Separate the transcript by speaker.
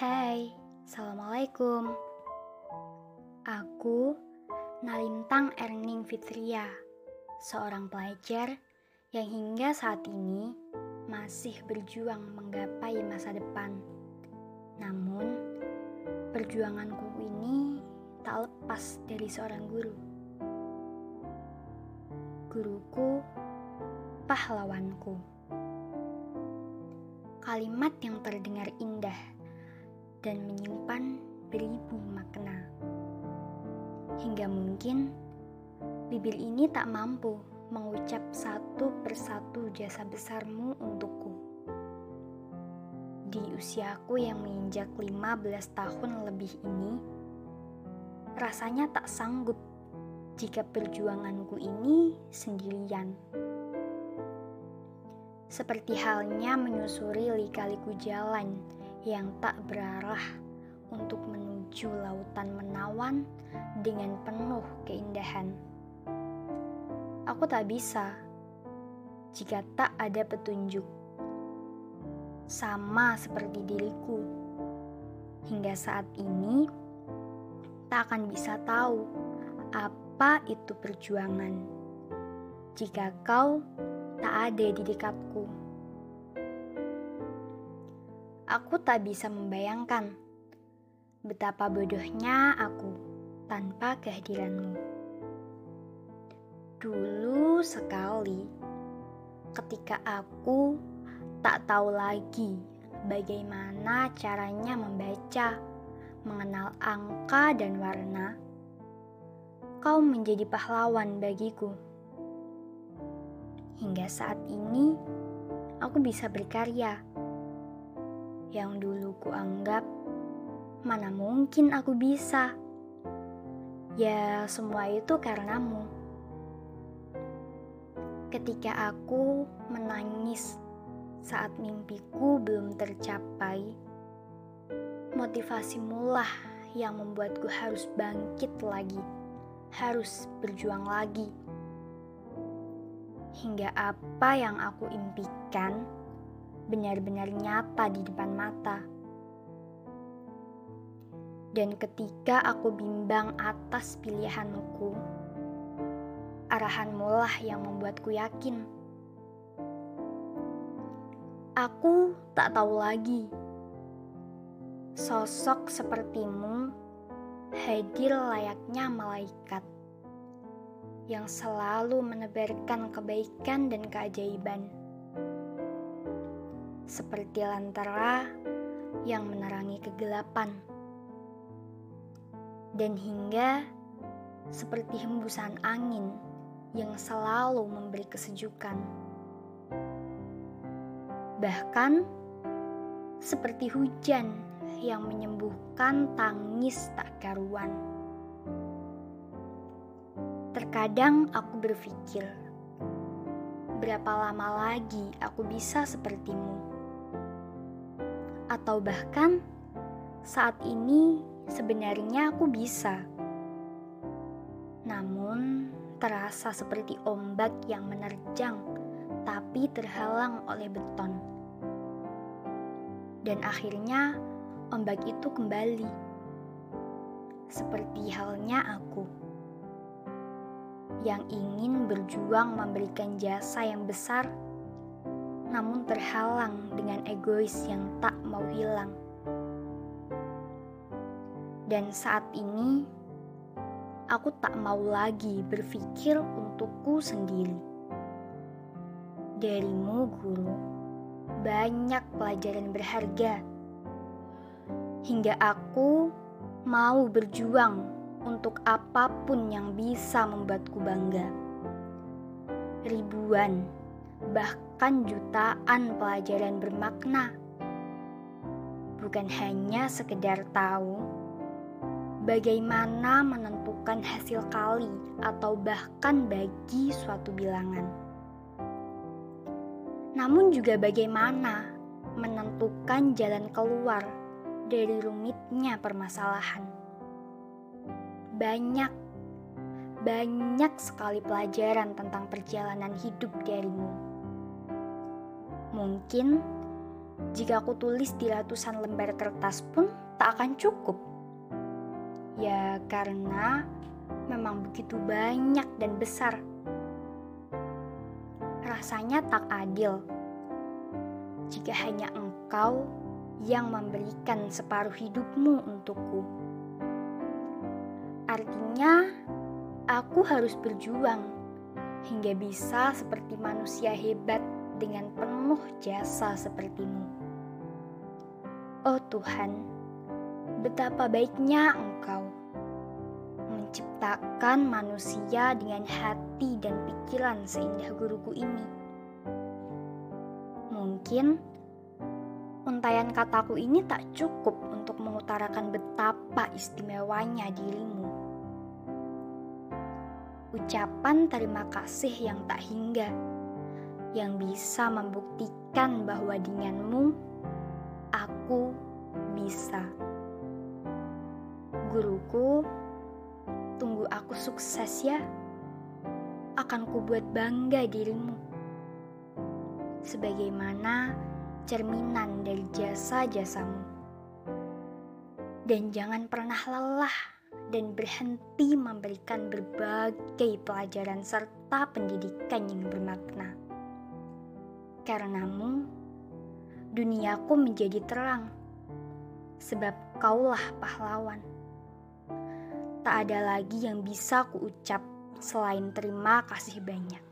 Speaker 1: Hai, Assalamualaikum. Aku Nalintang Erning Fitria, seorang pelajar yang hingga saat ini masih berjuang menggapai masa depan. Namun, perjuanganku ini tak lepas dari seorang guru. Guruku, pahlawanku. Kalimat yang terdengar indah dan menyimpan beribu makna. Hingga mungkin bibir ini tak mampu mengucap satu persatu jasa besarmu untukku. Di usiaku yang menginjak 15 tahun lebih ini, rasanya tak sanggup jika perjuanganku ini sendirian. Seperti halnya menyusuri lika-liku jalan yang tak berarah untuk menuju lautan menawan dengan penuh keindahan. Aku tak bisa jika tak ada petunjuk. Sama seperti diriku, hingga saat ini tak akan bisa tahu apa itu perjuangan jika kau tak ada di dekatku. Aku tak bisa membayangkan betapa bodohnya aku tanpa kehadiranmu. Dulu sekali, ketika aku tak tahu lagi bagaimana caranya membaca, mengenal angka dan warna, kau menjadi pahlawan bagiku. Hingga saat ini, aku bisa berkarya yang dulu kuanggap mana mungkin aku bisa. Ya, semua itu karenamu. Ketika aku menangis saat mimpiku belum tercapai, motivasimulah yang membuatku harus bangkit lagi, harus berjuang lagi. Hingga apa yang aku impikan benar-benar nyata di depan mata. Dan ketika aku bimbang atas pilihanku, arahanmu lah yang membuatku yakin. Aku tak tahu lagi. Sosok sepertimu hadir layaknya malaikat yang selalu menebarkan kebaikan dan keajaiban seperti lantara yang menerangi kegelapan, dan hingga seperti hembusan angin yang selalu memberi kesejukan, bahkan seperti hujan yang menyembuhkan tangis tak karuan. Terkadang aku berpikir, berapa lama lagi aku bisa sepertimu? Atau bahkan saat ini sebenarnya aku bisa. Namun, terasa seperti ombak yang menerjang tapi terhalang oleh beton. Dan akhirnya ombak itu kembali. Seperti halnya aku yang ingin berjuang memberikan jasa yang besar namun terhalang dengan egois yang tak mau hilang. Dan saat ini, aku tak mau lagi berpikir untukku sendiri. Darimu, guru, banyak pelajaran berharga. Hingga aku mau berjuang untuk apa pun yang bisa membuatku bangga. Ribuan bahkan jutaan pelajaran bermakna. Bukan hanya sekedar tahu bagaimana menentukan hasil kali atau bahkan bagi suatu bilangan. Namun juga bagaimana menentukan jalan keluar dari rumitnya permasalahan. Banyak banyak sekali pelajaran tentang perjalanan hidup darimu. Mungkin Jika aku tulis di ratusan lembar kertas pun tak akan cukup. Ya, karena memang begitu banyak dan besar. Rasanya tak adil jika hanya engkau yang memberikan separuh hidupmu untukku. Artinya, aku harus berjuang hingga bisa seperti manusia hebat dengan penuh jasa sepertimu. Oh Tuhan, betapa baiknya Engkau menciptakan manusia dengan hati dan pikiran seindah guruku ini. Mungkin untayan kataku ini tak cukup untuk mengutarakan betapa istimewanya dirimu. Ucapan terima kasih yang tak hingga yang bisa membuktikan bahwa denganmu aku bisa. Guruku, tunggu aku sukses ya. Akan kubuat bangga dirimu. Sebagaimana cerminan dari jasa-jasamu. Dan jangan pernah lelah dan berhenti memberikan berbagai pelajaran serta pendidikan yang bermakna karenamu, duniaku menjadi terang, sebab kaulah pahlawan. Tak ada lagi yang bisa kuucap selain terima kasih banyak.